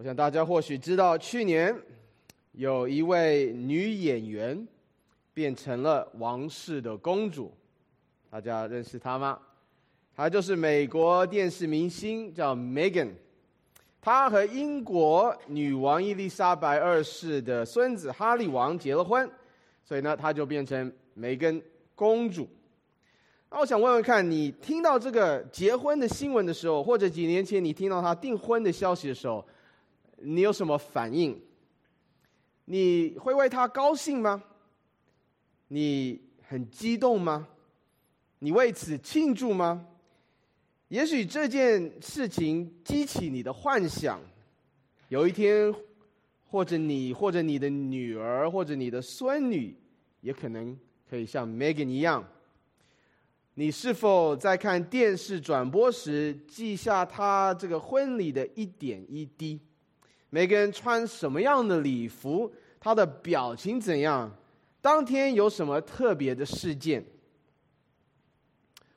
我想大家或许知道，去年有一位女演员变成了王室的公主，大家认识她吗？她就是美国电视明星，叫 Megan。她和英国女王伊丽莎白二世的孙子哈利王结了婚，所以呢，她就变成梅根公主。那我想问问看，你听到这个结婚的新闻的时候，或者几年前你听到她订婚的消息的时候，你有什么反应？你会为他高兴吗？你很激动吗？你为此庆祝吗？也许这件事情激起你的幻想，有一天，或者你，或者你的女儿，或者你的孙女，也可能可以像 Megan 一样。你是否在看电视转播时记下他这个婚礼的一点一滴？每个人穿什么样的礼服？他的表情怎样？当天有什么特别的事件？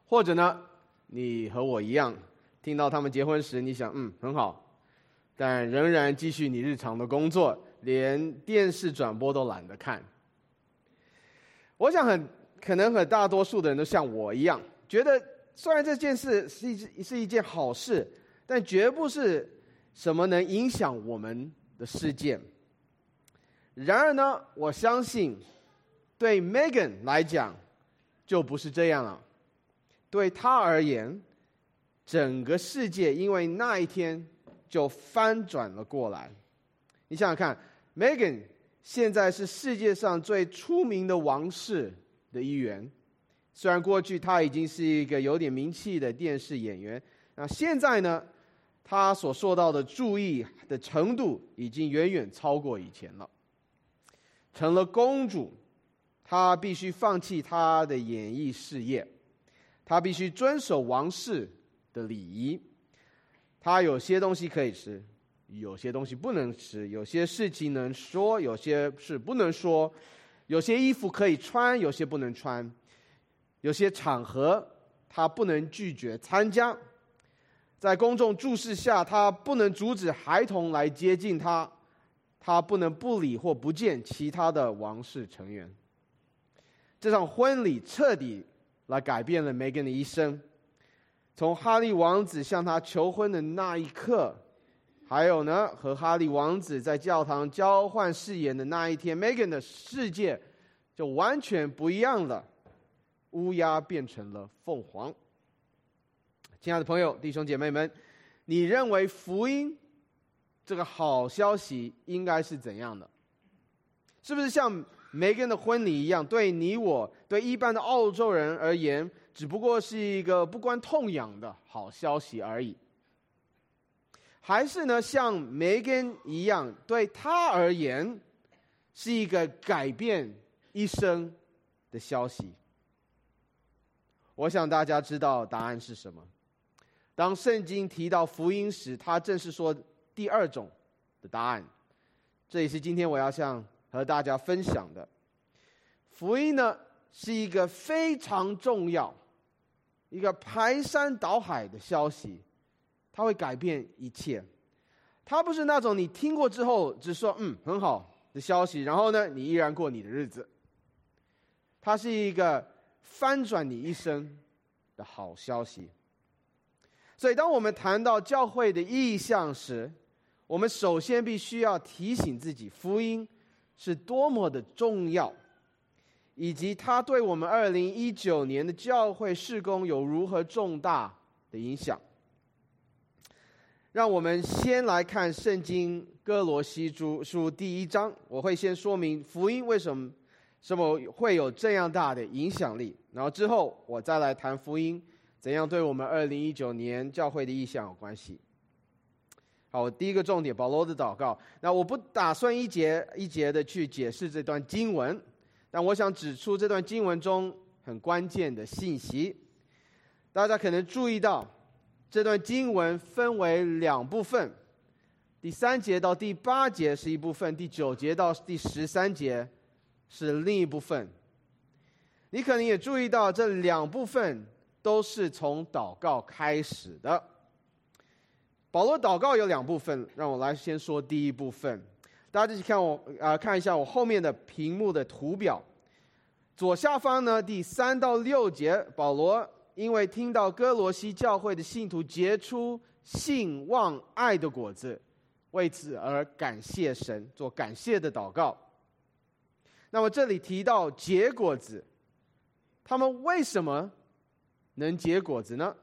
或者呢？你和我一样，听到他们结婚时，你想嗯很好，但仍然继续你日常的工作，连电视转播都懒得看。我想很。可能和大多数的人都像我一样，觉得虽然这件事是一是一件好事，但绝不是什么能影响我们的世界。然而呢，我相信对 Megan 来讲就不是这样了。对他而言，整个世界因为那一天就翻转了过来。你想想看，Megan 现在是世界上最出名的王室。的一员，虽然过去他已经是一个有点名气的电视演员，那现在呢，他所受到的注意的程度已经远远超过以前了。成了公主，她必须放弃她的演艺事业，她必须遵守王室的礼仪。她有些东西可以吃，有些东西不能吃，有些事情能说，有些事不能说。有些衣服可以穿，有些不能穿；有些场合他不能拒绝参加。在公众注视下，他不能阻止孩童来接近他，他不能不理或不见其他的王室成员。这场婚礼彻底来改变了梅根的一生。从哈利王子向他求婚的那一刻。还有呢，和哈利王子在教堂交换誓言的那一天，Megan 的世界就完全不一样了。乌鸦变成了凤凰。亲爱的朋友、弟兄姐妹们，你认为福音这个好消息应该是怎样的？是不是像梅根的婚礼一样，对你我、对一般的澳洲人而言，只不过是一个不关痛痒的好消息而已？还是呢，像梅根一样，对他而言是一个改变一生的消息。我想大家知道答案是什么。当圣经提到福音时，他正是说第二种的答案。这也是今天我要向和大家分享的。福音呢，是一个非常重要、一个排山倒海的消息。它会改变一切，它不是那种你听过之后只说嗯很好的消息，然后呢你依然过你的日子。它是一个翻转你一生的好消息。所以，当我们谈到教会的意向时，我们首先必须要提醒自己，福音是多么的重要，以及它对我们二零一九年的教会事工有如何重大的影响。让我们先来看《圣经哥罗西书》书第一章。我会先说明福音为什么什么会有这样大的影响力，然后之后我再来谈福音怎样对我们二零一九年教会的意向有关系。好，第一个重点，保罗的祷告。那我不打算一节一节的去解释这段经文，但我想指出这段经文中很关键的信息。大家可能注意到。这段经文分为两部分，第三节到第八节是一部分，第九节到第十三节是另一部分。你可能也注意到，这两部分都是从祷告开始的。保罗祷告有两部分，让我来先说第一部分。大家一起看我啊，看一下我后面的屏幕的图表。左下方呢，第三到六节，保罗因为听到哥罗西教会的信徒结出信望爱的果子，为此而感谢神，做感谢的祷告。那么这里提到结果子，他们为什么能结果子呢？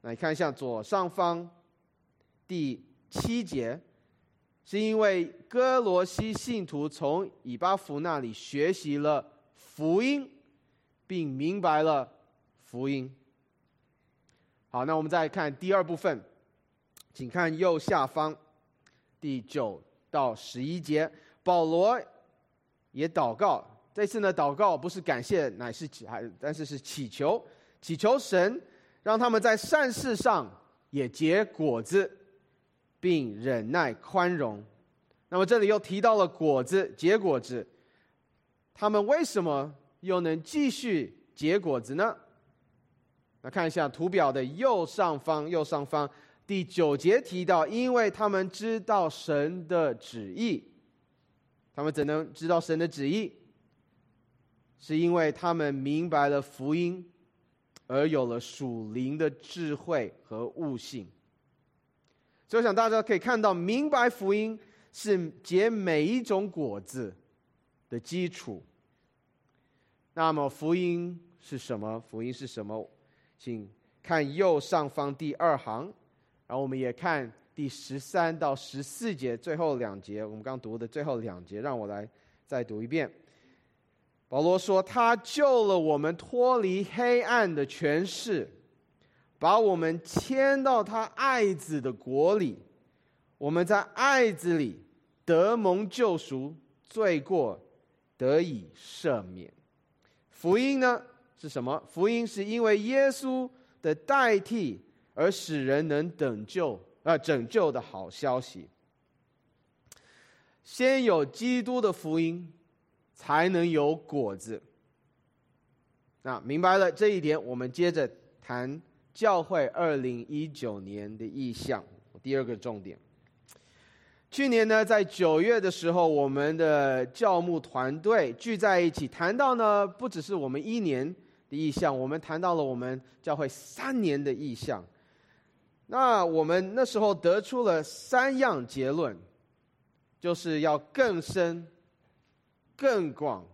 那你看一下左上方第七节，是因为哥罗西信徒从以巴弗那里学习了。福音，并明白了福音。好，那我们再看第二部分，请看右下方第九到十一节，保罗也祷告。这次呢，祷告不是感谢，乃是，还但是是祈求，祈求神让他们在善事上也结果子，并忍耐宽容。那么这里又提到了果子，结果子。他们为什么又能继续结果子呢？来看一下图表的右上方，右上方第九节提到，因为他们知道神的旨意。他们怎能知道神的旨意？是因为他们明白了福音，而有了属灵的智慧和悟性。所以，我想大家可以看到，明白福音是结每一种果子的基础。那么福音是什么？福音是什么？请看右上方第二行，然后我们也看第十三到十四节最后两节，我们刚读的最后两节，让我来再读一遍。保罗说：“他救了我们脱离黑暗的权势，把我们迁到他爱子的国里。我们在爱子里得蒙救赎，罪过得以赦免。”福音呢是什么？福音是因为耶稣的代替而使人能拯救啊拯救的好消息。先有基督的福音，才能有果子。那明白了这一点，我们接着谈教会二零一九年的意向。第二个重点。去年呢，在九月的时候，我们的教牧团队聚在一起，谈到呢，不只是我们一年的意向，我们谈到了我们教会三年的意向。那我们那时候得出了三样结论，就是要更深、更广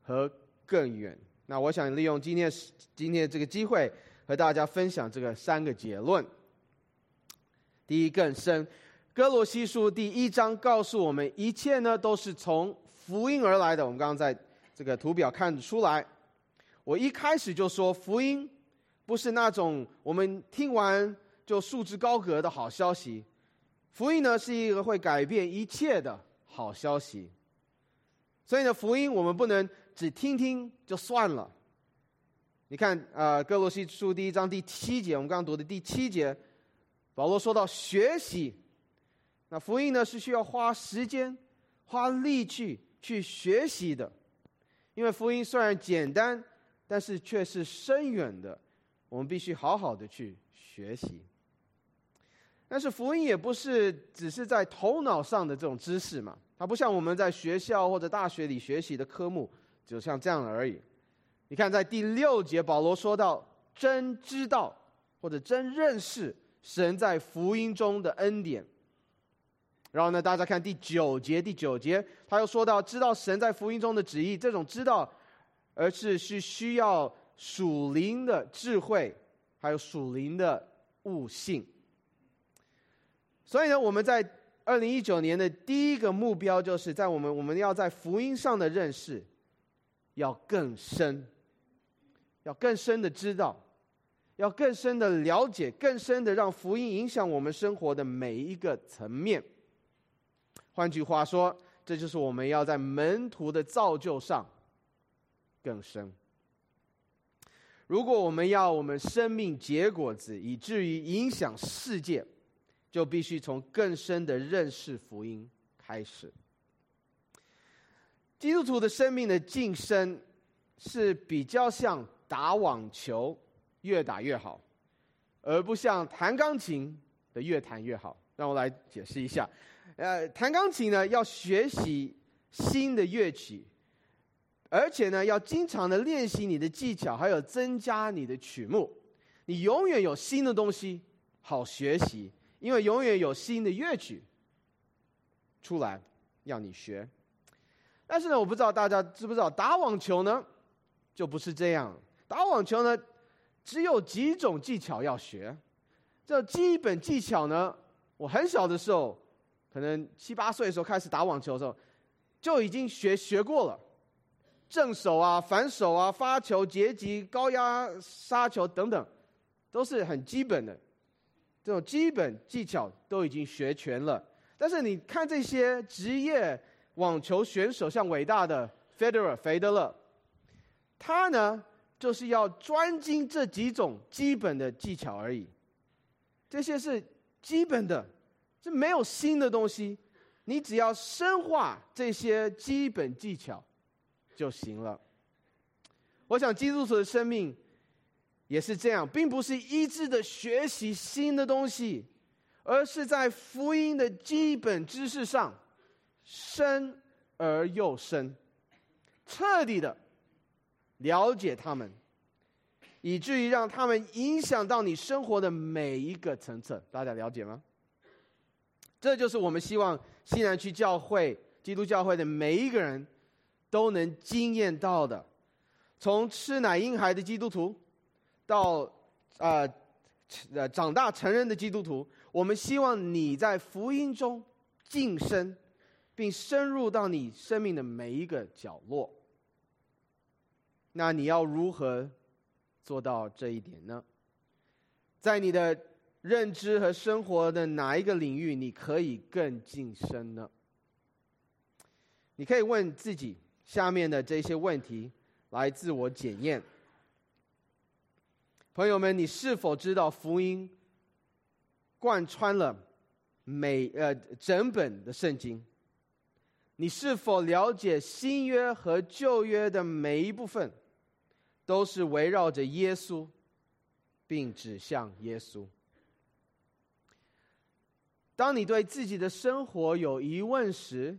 和更远。那我想利用今天今天这个机会，和大家分享这个三个结论。第一，更深。哥罗西书第一章告诉我们，一切呢都是从福音而来的。我们刚刚在这个图表看得出来。我一开始就说，福音不是那种我们听完就束之高阁的好消息，福音呢是一个会改变一切的好消息。所以呢，福音我们不能只听听就算了。你看，呃，哥罗西书第一章第七节，我们刚刚读的第七节，保罗说到学习。那福音呢是需要花时间、花力气去学习的，因为福音虽然简单，但是却是深远的，我们必须好好的去学习。但是福音也不是只是在头脑上的这种知识嘛，它不像我们在学校或者大学里学习的科目，就像这样而已。你看，在第六节，保罗说到真知道或者真认识神在福音中的恩典。然后呢，大家看第九节，第九节他又说到，知道神在福音中的旨意，这种知道，而是是需要属灵的智慧，还有属灵的悟性。所以呢，我们在二零一九年的第一个目标，就是在我们我们要在福音上的认识要更深，要更深的知道，要更深的了解，更深的让福音影响我们生活的每一个层面。换句话说，这就是我们要在门徒的造就上更深。如果我们要我们生命结果子，以至于影响世界，就必须从更深的认识福音开始。基督徒的生命的晋升是比较像打网球，越打越好，而不像弹钢琴，的越弹越好。让我来解释一下，呃，弹钢琴呢要学习新的乐曲，而且呢要经常的练习你的技巧，还有增加你的曲目。你永远有新的东西好学习，因为永远有新的乐曲出来要你学。但是呢，我不知道大家知不知道，打网球呢就不是这样。打网球呢只有几种技巧要学，这基本技巧呢。我很小的时候，可能七八岁的时候开始打网球的时候，就已经学学过了，正手啊、反手啊、发球、截击、高压杀球等等，都是很基本的，这种基本技巧都已经学全了。但是你看这些职业网球选手，像伟大的 Federer 费德勒，他呢就是要专精这几种基本的技巧而已，这些是。基本的，这没有新的东西，你只要深化这些基本技巧就行了。我想基督徒的生命也是这样，并不是一致的学习新的东西，而是在福音的基本知识上深而又深，彻底的了解他们。以至于让他们影响到你生活的每一个层次，大家了解吗？这就是我们希望西南区教会、基督教会的每一个人都能经验到的。从吃奶婴孩的基督徒，到啊呃长大成人的基督徒，我们希望你在福音中晋升，并深入到你生命的每一个角落。那你要如何？做到这一点呢？在你的认知和生活的哪一个领域，你可以更晋升呢？你可以问自己下面的这些问题来自我检验。朋友们，你是否知道福音贯穿了每呃整本的圣经？你是否了解新约和旧约的每一部分？都是围绕着耶稣，并指向耶稣。当你对自己的生活有疑问时，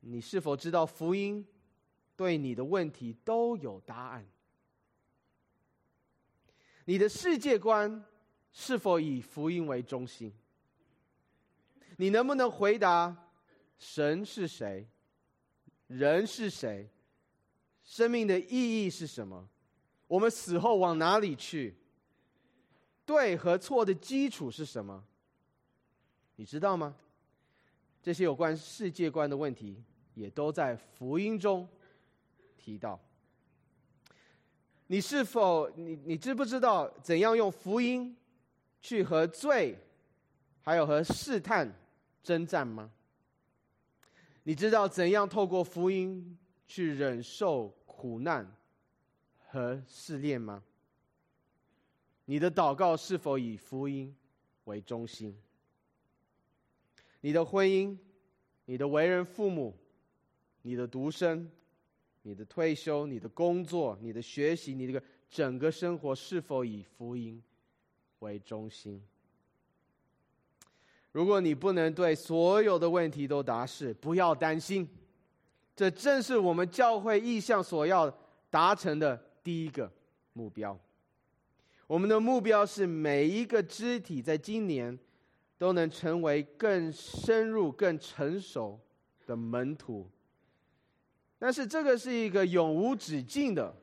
你是否知道福音对你的问题都有答案？你的世界观是否以福音为中心？你能不能回答：神是谁？人是谁？生命的意义是什么？我们死后往哪里去？对和错的基础是什么？你知道吗？这些有关世界观的问题，也都在福音中提到。你是否你你知不知道怎样用福音去和罪，还有和试探征战吗？你知道怎样透过福音？去忍受苦难和试炼吗？你的祷告是否以福音为中心？你的婚姻、你的为人父母、你的独生、你的退休、你的工作、你的学习、你这个整个生活是否以福音为中心？如果你不能对所有的问题都答是，不要担心。这正是我们教会意向所要达成的第一个目标。我们的目标是每一个肢体在今年都能成为更深入、更成熟的门徒。但是这个是一个永无止境的，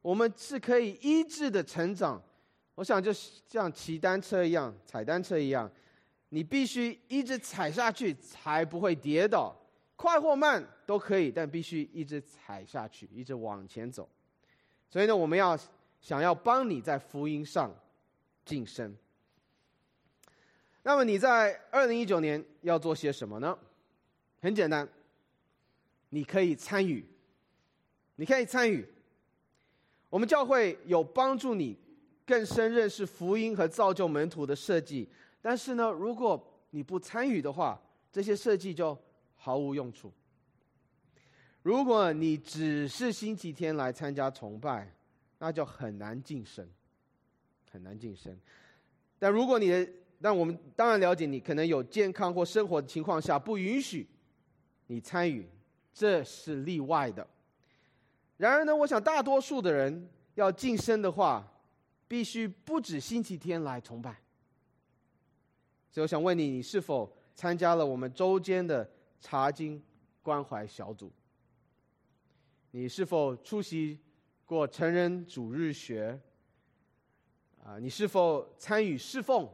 我们是可以一致的成长。我想就像骑单车一样、踩单车一样，你必须一直踩下去，才不会跌倒。快或慢都可以，但必须一直踩下去，一直往前走。所以呢，我们要想要帮你在福音上晋升。那么你在二零一九年要做些什么呢？很简单，你可以参与，你可以参与。我们教会有帮助你更深认识福音和造就门徒的设计。但是呢，如果你不参与的话，这些设计就。毫无用处。如果你只是星期天来参加崇拜，那就很难晋升，很难晋升。但如果你的但我们当然了解你可能有健康或生活的情况下不允许你参与，这是例外的。然而呢，我想大多数的人要晋升的话，必须不止星期天来崇拜。所以我想问你，你是否参加了我们周间的查经关怀小组？你是否出席过成人主日学？啊，你是否参与侍奉？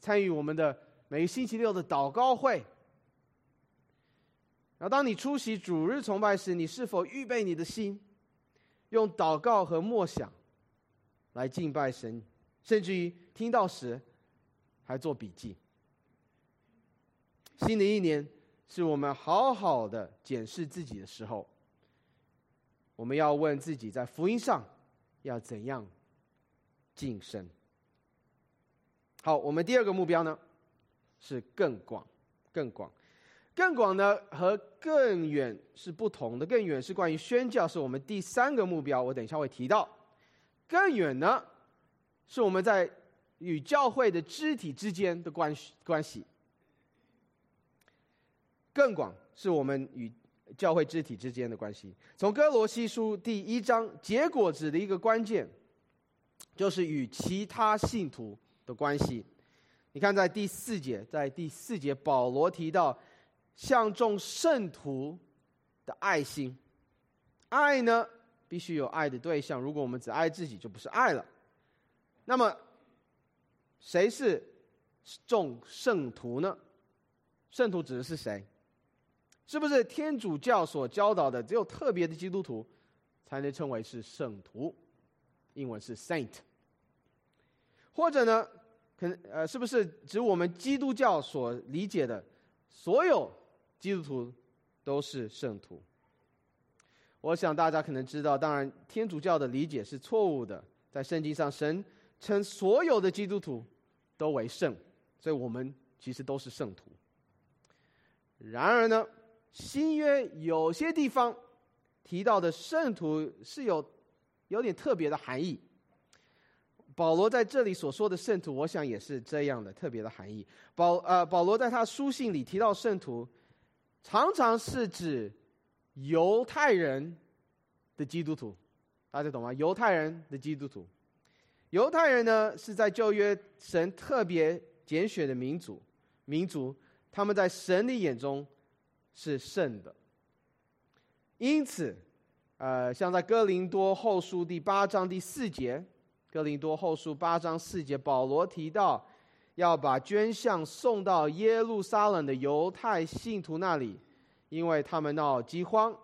参与我们的每个星期六的祷告会？然后，当你出席主日崇拜时，你是否预备你的心，用祷告和默想来敬拜神，甚至于听到时还做笔记？新的一年是我们好好的检视自己的时候。我们要问自己，在福音上要怎样晋升？好，我们第二个目标呢是更广、更广、更广呢和更远是不同的。更远是关于宣教，是我们第三个目标。我等一下会提到。更远呢是我们在与教会的肢体之间的关系关系。更广是我们与。教会肢体之间的关系，从哥罗西书第一章结果子的一个关键，就是与其他信徒的关系。你看，在第四节，在第四节，保罗提到向众圣徒的爱心，爱呢必须有爱的对象。如果我们只爱自己，就不是爱了。那么，谁是众圣徒呢？圣徒指的是谁？是不是天主教所教导的，只有特别的基督徒才能称为是圣徒？英文是 saint。或者呢，可能呃，是不是指我们基督教所理解的所有基督徒都是圣徒？我想大家可能知道，当然天主教的理解是错误的。在圣经上，神称所有的基督徒都为圣，所以我们其实都是圣徒。然而呢？新约有些地方提到的圣徒是有有点特别的含义。保罗在这里所说的圣徒，我想也是这样的特别的含义。保呃，保罗在他书信里提到圣徒，常常是指犹太人的基督徒，大家懂吗？犹太人的基督徒，犹太人呢是在旧约神特别拣选的民族，民族他们在神的眼中。是圣的，因此，呃，像在哥林多后书第八章第四节，哥林多后书八章四节，保罗提到要把捐项送到耶路撒冷的犹太信徒那里，因为他们闹饥荒，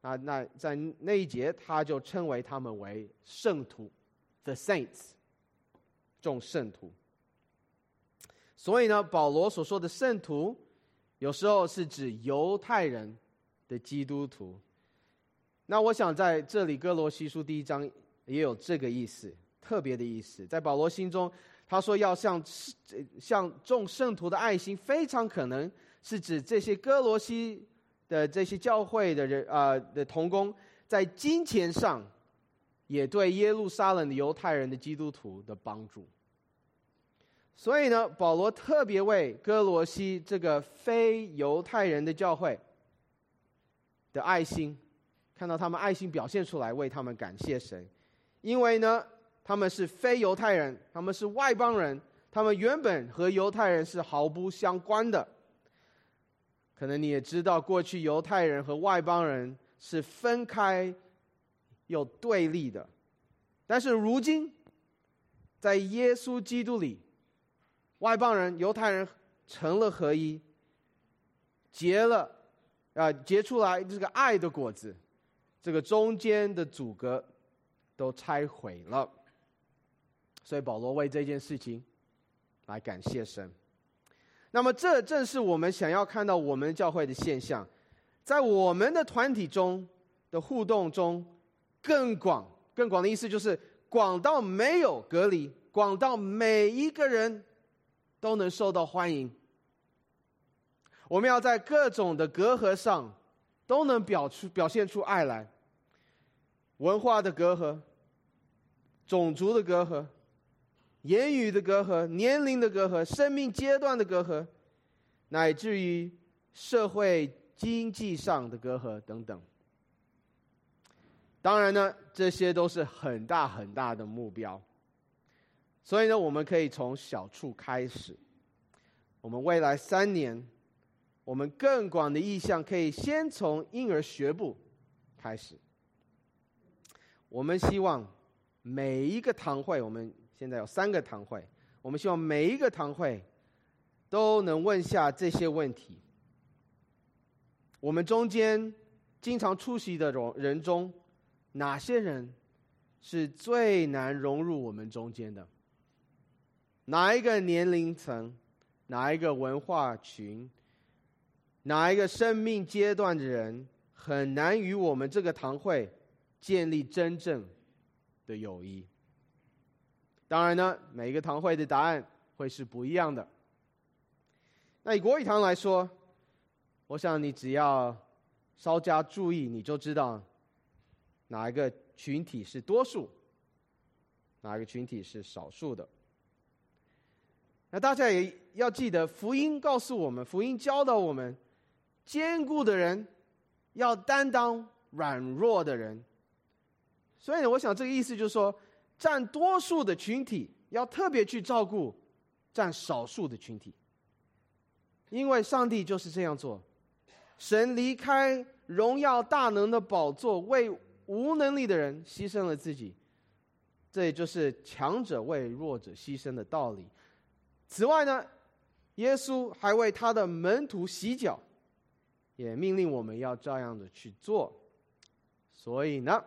啊，那在那一节他就称为他们为圣徒，the saints，众圣徒。所以呢，保罗所说的圣徒。有时候是指犹太人的基督徒，那我想在这里哥罗西书第一章也有这个意思，特别的意思。在保罗心中，他说要向向众圣徒的爱心，非常可能是指这些哥罗西的这些教会的人啊的同工，在金钱上也对耶路撒冷的犹太人的基督徒的帮助。所以呢，保罗特别为哥罗西这个非犹太人的教会的爱心，看到他们爱心表现出来，为他们感谢神，因为呢，他们是非犹太人，他们是外邦人，他们原本和犹太人是毫不相关的。可能你也知道，过去犹太人和外邦人是分开又对立的，但是如今，在耶稣基督里。外邦人、犹太人成了合一，结了啊，结出来这个爱的果子，这个中间的阻隔都拆毁了。所以保罗为这件事情来感谢神。那么，这正是我们想要看到我们教会的现象，在我们的团体中的互动中更广、更广的意思，就是广到没有隔离，广到每一个人。都能受到欢迎。我们要在各种的隔阂上，都能表出表现出爱来。文化的隔阂、种族的隔阂、言语的隔阂、年龄的隔阂、生命阶段的隔阂，乃至于社会经济上的隔阂等等。当然呢，这些都是很大很大的目标。所以呢，我们可以从小处开始。我们未来三年，我们更广的意向可以先从婴儿学步开始。我们希望每一个堂会，我们现在有三个堂会，我们希望每一个堂会都能问下这些问题。我们中间经常出席的人中，哪些人是最难融入我们中间的？哪一个年龄层，哪一个文化群，哪一个生命阶段的人，很难与我们这个堂会建立真正的友谊？当然呢，每一个堂会的答案会是不一样的。那以国语堂来说，我想你只要稍加注意，你就知道哪一个群体是多数，哪一个群体是少数的。那大家也要记得，福音告诉我们，福音教导我们，坚固的人要担当软弱的人。所以呢，我想这个意思就是说，占多数的群体要特别去照顾占少数的群体，因为上帝就是这样做。神离开荣耀大能的宝座，为无能力的人牺牲了自己，这也就是强者为弱者牺牲的道理。此外呢，耶稣还为他的门徒洗脚，也命令我们要照样的去做。所以呢，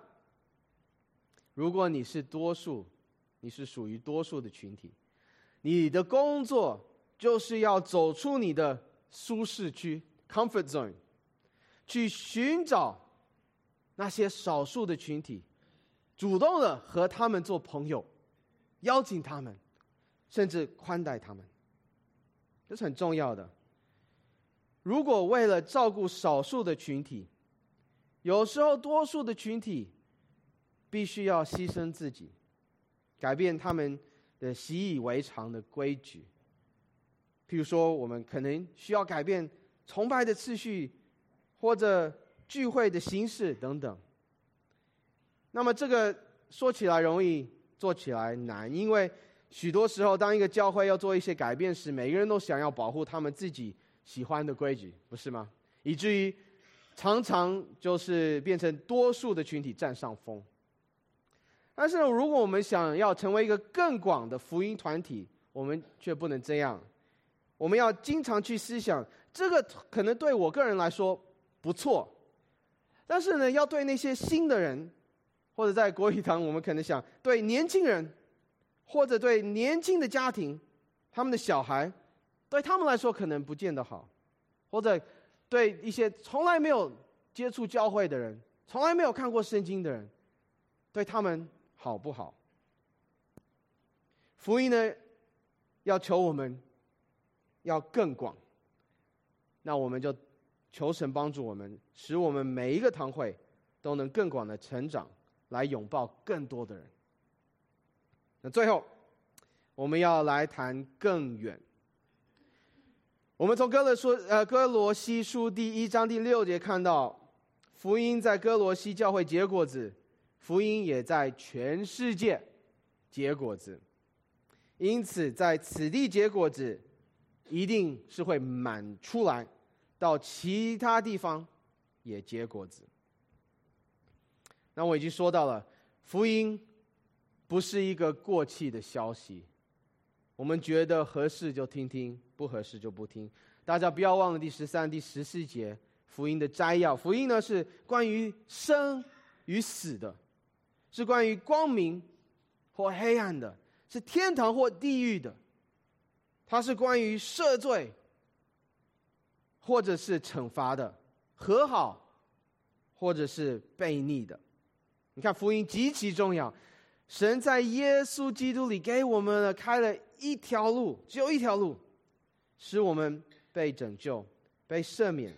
如果你是多数，你是属于多数的群体，你的工作就是要走出你的舒适区 （comfort zone），去寻找那些少数的群体，主动的和他们做朋友，邀请他们。甚至宽待他们，这是很重要的。如果为了照顾少数的群体，有时候多数的群体必须要牺牲自己，改变他们的习以为常的规矩。譬如说，我们可能需要改变崇拜的次序，或者聚会的形式等等。那么，这个说起来容易，做起来难，因为。许多时候，当一个教会要做一些改变时，每个人都想要保护他们自己喜欢的规矩，不是吗？以至于常常就是变成多数的群体占上风。但是，如果我们想要成为一个更广的福音团体，我们却不能这样。我们要经常去思想，这个可能对我个人来说不错，但是呢，要对那些新的人，或者在国语堂，我们可能想对年轻人。或者对年轻的家庭，他们的小孩，对他们来说可能不见得好；或者对一些从来没有接触教会的人，从来没有看过圣经的人，对他们好不好？福音呢，要求我们要更广，那我们就求神帮助我们，使我们每一个堂会都能更广的成长，来拥抱更多的人。那最后，我们要来谈更远。我们从哥罗书，呃，哥罗西书第一章第六节看到，福音在哥罗西教会结果子，福音也在全世界结果子。因此，在此地结果子，一定是会满出来，到其他地方也结果子。那我已经说到了福音。不是一个过气的消息，我们觉得合适就听听，不合适就不听。大家不要忘了第十三、第十四节福音的摘要。福音呢是关于生与死的，是关于光明或黑暗的，是天堂或地狱的。它是关于赦罪或者是惩罚的，和好或者是悖逆的。你看福音极其重要。神在耶稣基督里给我们开了一条路，只有一条路，使我们被拯救、被赦免，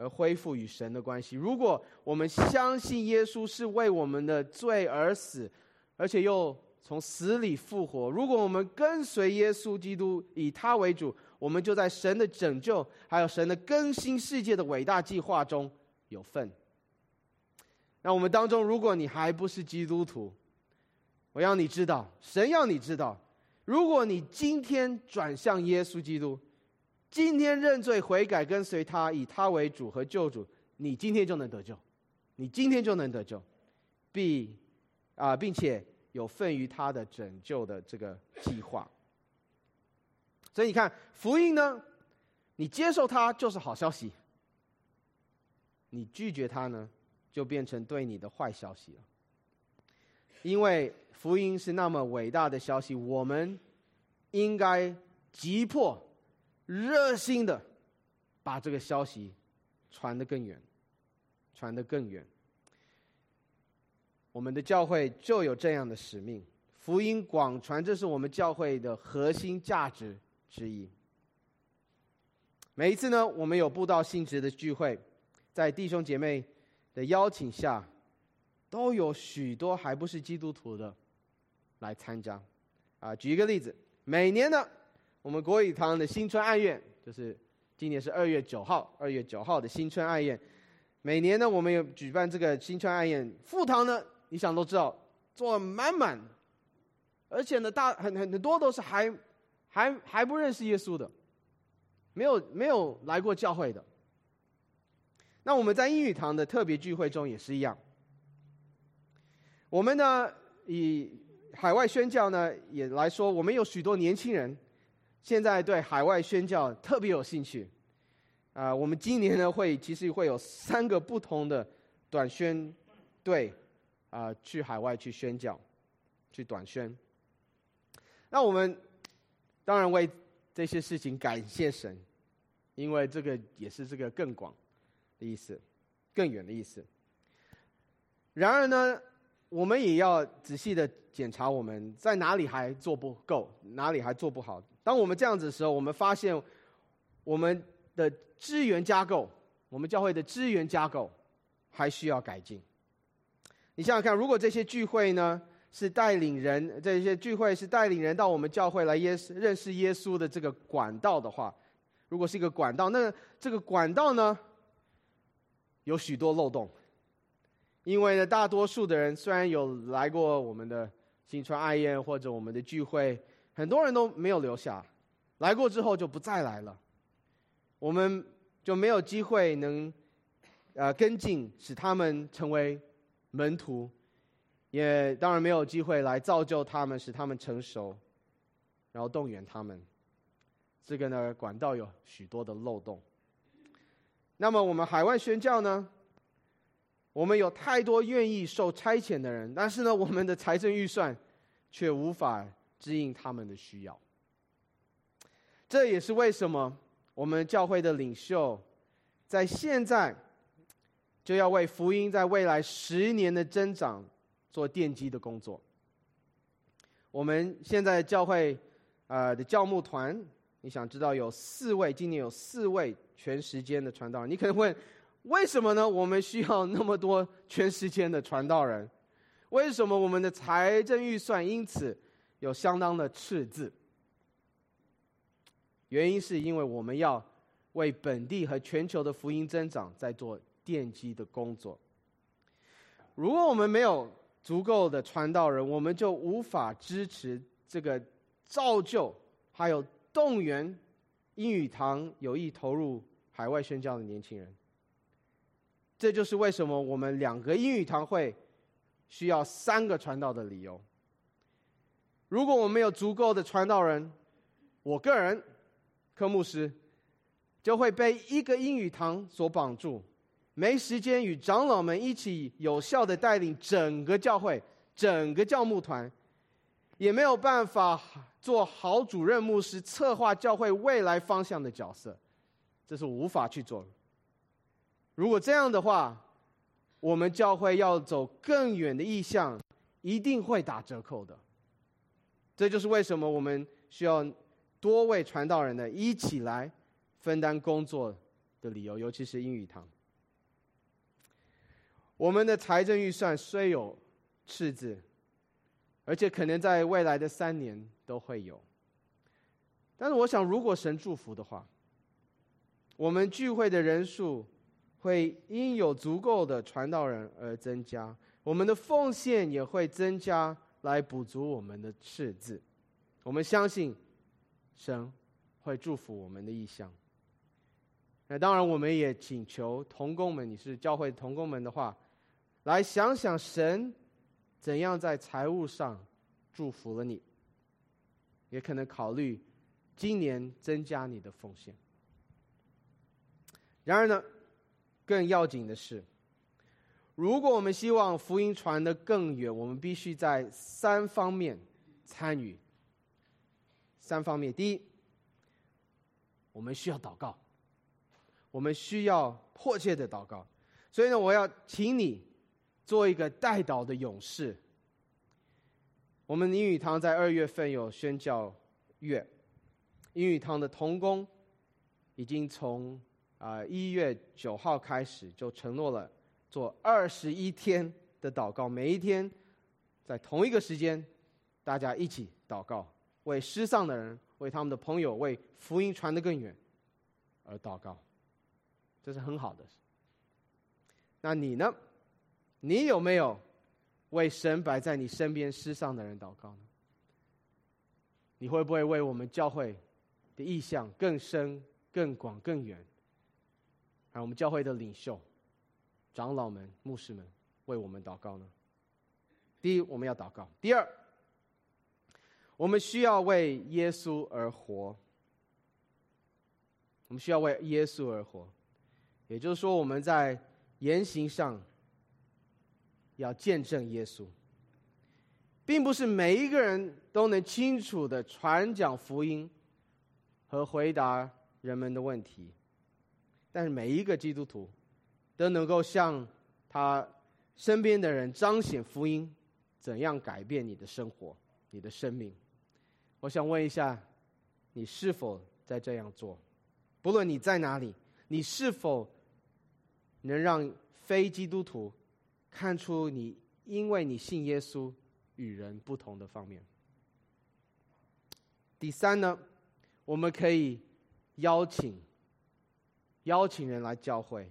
而恢复与神的关系。如果我们相信耶稣是为我们的罪而死，而且又从死里复活。如果我们跟随耶稣基督，以他为主，我们就在神的拯救，还有神的更新世界的伟大计划中有份。那我们当中，如果你还不是基督徒，我要你知道，神要你知道，如果你今天转向耶稣基督，今天认罪悔改，跟随他，以他为主和救主，你今天就能得救，你今天就能得救，必啊，并且有份于他的拯救的这个计划。所以你看，福音呢，你接受它就是好消息，你拒绝它呢？就变成对你的坏消息了，因为福音是那么伟大的消息，我们应该急迫、热心的把这个消息传得更远，传得更远。我们的教会就有这样的使命，福音广传，这是我们教会的核心价值之一。每一次呢，我们有布道性质的聚会，在弟兄姐妹。的邀请下，都有许多还不是基督徒的来参加。啊，举一个例子，每年呢，我们国语堂的新春爱宴，就是今年是二月九号，二月九号的新春爱宴。每年呢，我们有举办这个新春爱宴，副堂呢，你想都知道，坐满满，而且呢，大很很多都是还还还不认识耶稣的，没有没有来过教会的。那我们在英语堂的特别聚会中也是一样。我们呢，以海外宣教呢也来说，我们有许多年轻人，现在对海外宣教特别有兴趣。啊，我们今年呢会其实会有三个不同的短宣队啊去海外去宣教，去短宣。那我们当然为这些事情感谢神，因为这个也是这个更广。的意思，更远的意思。然而呢，我们也要仔细的检查我们在哪里还做不够，哪里还做不好。当我们这样子的时候，我们发现我们的资源架构，我们教会的资源架构还需要改进。你想想看，如果这些聚会呢是带领人，这些聚会是带领人到我们教会来耶稣认识耶稣的这个管道的话，如果是一个管道，那这个管道呢？有许多漏洞，因为呢，大多数的人虽然有来过我们的新春爱宴或者我们的聚会，很多人都没有留下，来过之后就不再来了，我们就没有机会能呃跟进，使他们成为门徒，也当然没有机会来造就他们，使他们成熟，然后动员他们。这个呢，管道有许多的漏洞。那么我们海外宣教呢？我们有太多愿意受差遣的人，但是呢，我们的财政预算却无法支应他们的需要。这也是为什么我们教会的领袖在现在就要为福音在未来十年的增长做奠基的工作。我们现在教会呃的教牧团，你想知道有四位，今年有四位。全时间的传道人，你可能问：为什么呢？我们需要那么多全时间的传道人？为什么我们的财政预算因此有相当的赤字？原因是因为我们要为本地和全球的福音增长在做奠基的工作。如果我们没有足够的传道人，我们就无法支持这个造就，还有动员英语堂有意投入。海外宣教的年轻人，这就是为什么我们两个英语堂会需要三个传道的理由。如果我们有足够的传道人，我个人科牧师就会被一个英语堂所绑住，没时间与长老们一起有效的带领整个教会、整个教牧团，也没有办法做好主任牧师，策划教会未来方向的角色。这是无法去做的。如果这样的话，我们教会要走更远的意向，一定会打折扣的。这就是为什么我们需要多位传道人呢一起来分担工作的理由，尤其是英语堂。我们的财政预算虽有赤字，而且可能在未来的三年都会有。但是我想，如果神祝福的话，我们聚会的人数会因有足够的传道人而增加，我们的奉献也会增加，来补足我们的赤字。我们相信神会祝福我们的意向。那当然，我们也请求同工们，你是教会同工们的话，来想想神怎样在财务上祝福了你，也可能考虑。今年增加你的奉献。然而呢，更要紧的是，如果我们希望福音传得更远，我们必须在三方面参与。三方面，第一，我们需要祷告，我们需要迫切的祷告。所以呢，我要请你做一个代祷的勇士。我们英语堂在二月份有宣教月。英语堂的童工已经从啊一月九号开始就承诺了做二十一天的祷告，每一天在同一个时间，大家一起祷告，为失丧的人，为他们的朋友，为福音传得更远而祷告，这是很好的。那你呢？你有没有为神摆在你身边失丧的人祷告呢？你会不会为我们教会？的意向更深、更广、更远，而我们教会的领袖、长老们、牧师们为我们祷告呢？第一，我们要祷告；第二，我们需要为耶稣而活。我们需要为耶稣而活，也就是说，我们在言行上要见证耶稣，并不是每一个人都能清楚的传讲福音。和回答人们的问题，但是每一个基督徒都能够向他身边的人彰显福音，怎样改变你的生活、你的生命？我想问一下，你是否在这样做？不论你在哪里，你是否能让非基督徒看出你因为你信耶稣与人不同的方面？第三呢？我们可以邀请邀请人来教会，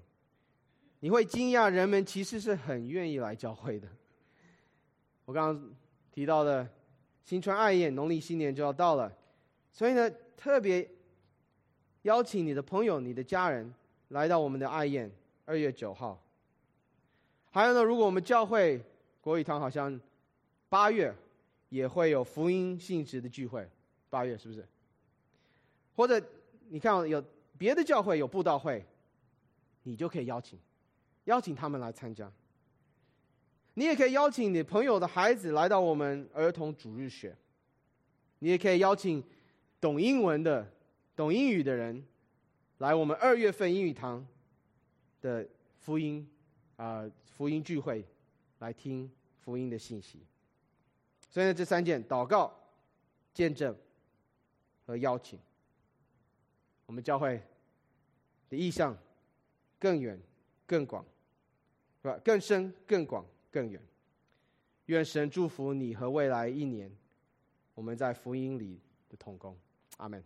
你会惊讶，人们其实是很愿意来教会的。我刚刚提到的新春爱宴，农历新年就要到了，所以呢，特别邀请你的朋友、你的家人来到我们的爱宴，二月九号。还有呢，如果我们教会国语堂好像八月也会有福音性质的聚会，八月是不是？或者你看有别的教会有布道会，你就可以邀请，邀请他们来参加。你也可以邀请你朋友的孩子来到我们儿童主日学，你也可以邀请懂英文的、懂英语的人来我们二月份英语堂的福音啊福音聚会来听福音的信息。所以呢，这三件：祷告、见证和邀请。我们教会的意向更远、更广，是吧？更深、更广、更远。愿神祝福你和未来一年我们在福音里的同工。阿门。